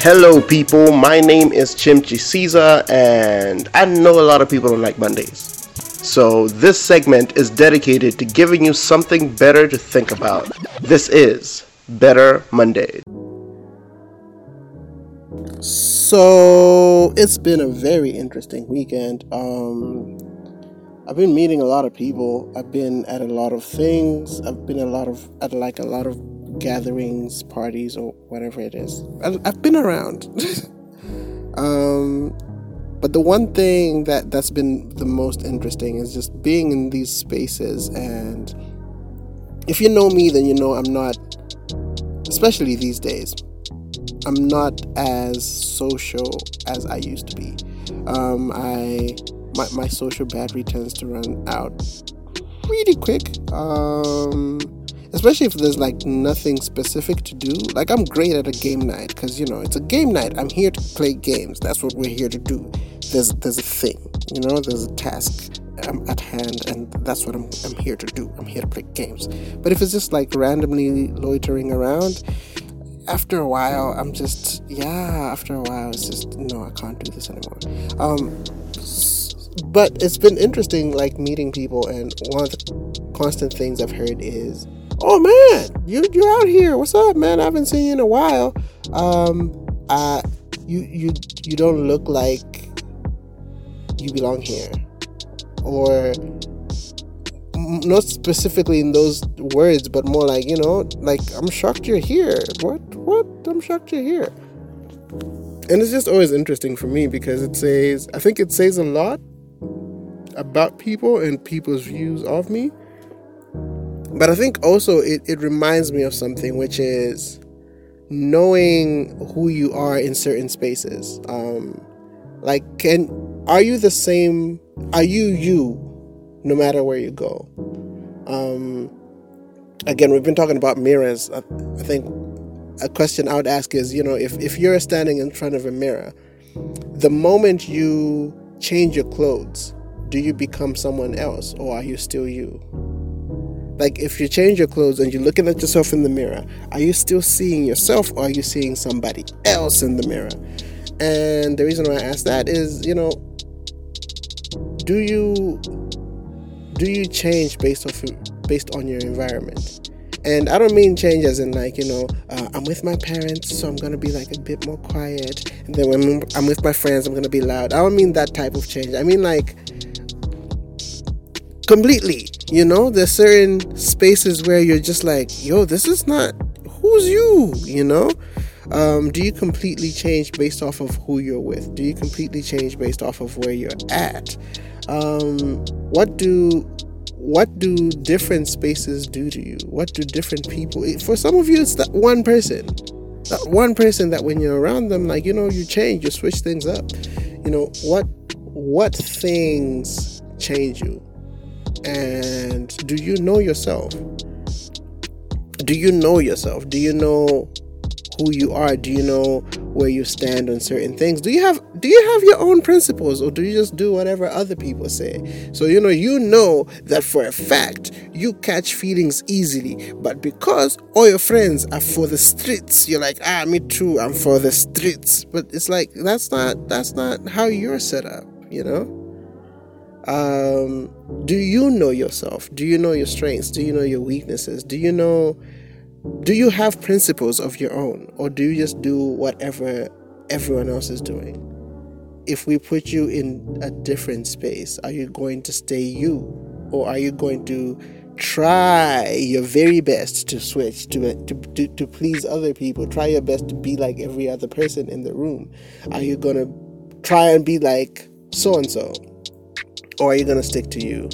Hello, people. My name is Chimchi Caesar, and I know a lot of people don't like Mondays. So, this segment is dedicated to giving you something better to think about. This is Better Monday. So, it's been a very interesting weekend. Um, I've been meeting a lot of people. I've been at a lot of things. I've been a lot of at like a lot of gatherings, parties, or whatever it is. I've been around. um, but the one thing that that's been the most interesting is just being in these spaces. And if you know me, then you know I'm not, especially these days. I'm not as social as I used to be. Um, I my, my social battery tends to run out pretty quick. Um, especially if there's like nothing specific to do. Like I'm great at a game night because you know it's a game night. I'm here to play games. That's what we're here to do. There's there's a thing, you know. There's a task um, at hand, and that's what I'm I'm here to do. I'm here to play games. But if it's just like randomly loitering around, after a while, I'm just yeah. After a while, it's just no, I can't do this anymore. Um, but it's been interesting, like meeting people, and one of the constant things I've heard is oh man, you you're out here? What's up, man? I haven't seen you in a while. Um, uh, you you you don't look like you belong here, or not specifically in those words, but more like you know, like I'm shocked you're here. What what? I'm shocked you're here. And it's just always interesting for me because it says I think it says a lot about people and people's views of me but I think also it, it reminds me of something, which is knowing who you are in certain spaces. Um, like, can are you the same? Are you you, no matter where you go? Um, again, we've been talking about mirrors. I, I think a question I would ask is, you know, if if you're standing in front of a mirror, the moment you change your clothes, do you become someone else, or are you still you? Like if you change your clothes and you're looking at yourself in the mirror, are you still seeing yourself or are you seeing somebody else in the mirror? And the reason why I ask that is, you know, do you do you change based off based on your environment? And I don't mean change as in like you know uh, I'm with my parents, so I'm gonna be like a bit more quiet, and then when I'm with my friends, I'm gonna be loud. I don't mean that type of change. I mean like completely you know? There's certain spaces where you're just like yo this is not who's you you know? Um, do you completely change based off of who you're with? Do you completely change based off of where you're at? Um, what do what do different spaces do to you? What do different people for some of you it's that one person. That one person that when you're around them like you know you change you switch things up. You know what what things change you and do you know yourself? Do you know yourself? Do you know who you are? Do you know where you stand on certain things? Do you have do you have your own principles or do you just do whatever other people say? So you know you know that for a fact you catch feelings easily, but because all your friends are for the streets, you're like, "Ah, me too, I'm for the streets." But it's like that's not that's not how you're set up, you know? Um, do you know yourself? Do you know your strengths? Do you know your weaknesses? Do you know do you have principles of your own or do you just do whatever everyone else is doing? If we put you in a different space, are you going to stay you or are you going to try your very best to switch to, to, to, to please other people? Try your best to be like every other person in the room. Are you going to try and be like so and so? Or are you gonna stick to you?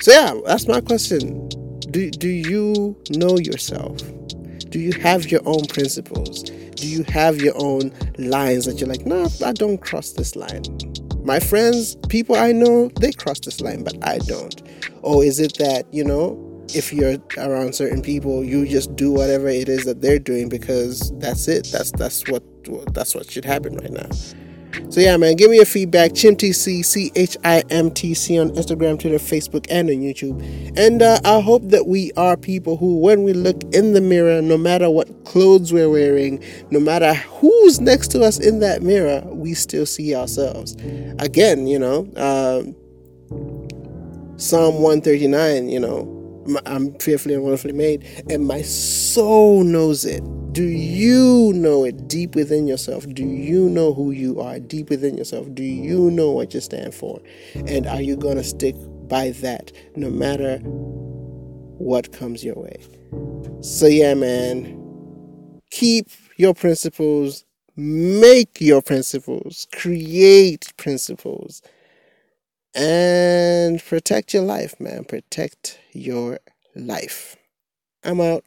So yeah, that's my question. Do do you know yourself? Do you have your own principles? Do you have your own lines that you're like, no, I don't cross this line. My friends, people I know, they cross this line, but I don't. Or is it that, you know, if you're around certain people, you just do whatever it is that they're doing because that's it. That's that's what that's what should happen right now. So yeah, man, give me your feedback. ChimTC, C H I M T C on Instagram, Twitter, Facebook, and on YouTube. And uh, I hope that we are people who, when we look in the mirror, no matter what clothes we're wearing, no matter who's next to us in that mirror, we still see ourselves. Again, you know, uh, Psalm 139, you know, I'm fearfully and wonderfully made, and my soul knows it. Do you know it deep within yourself? Do you know who you are deep within yourself? Do you know what you stand for? And are you going to stick by that no matter what comes your way? So, yeah, man, keep your principles, make your principles, create principles, and protect your life, man. Protect your life. I'm out.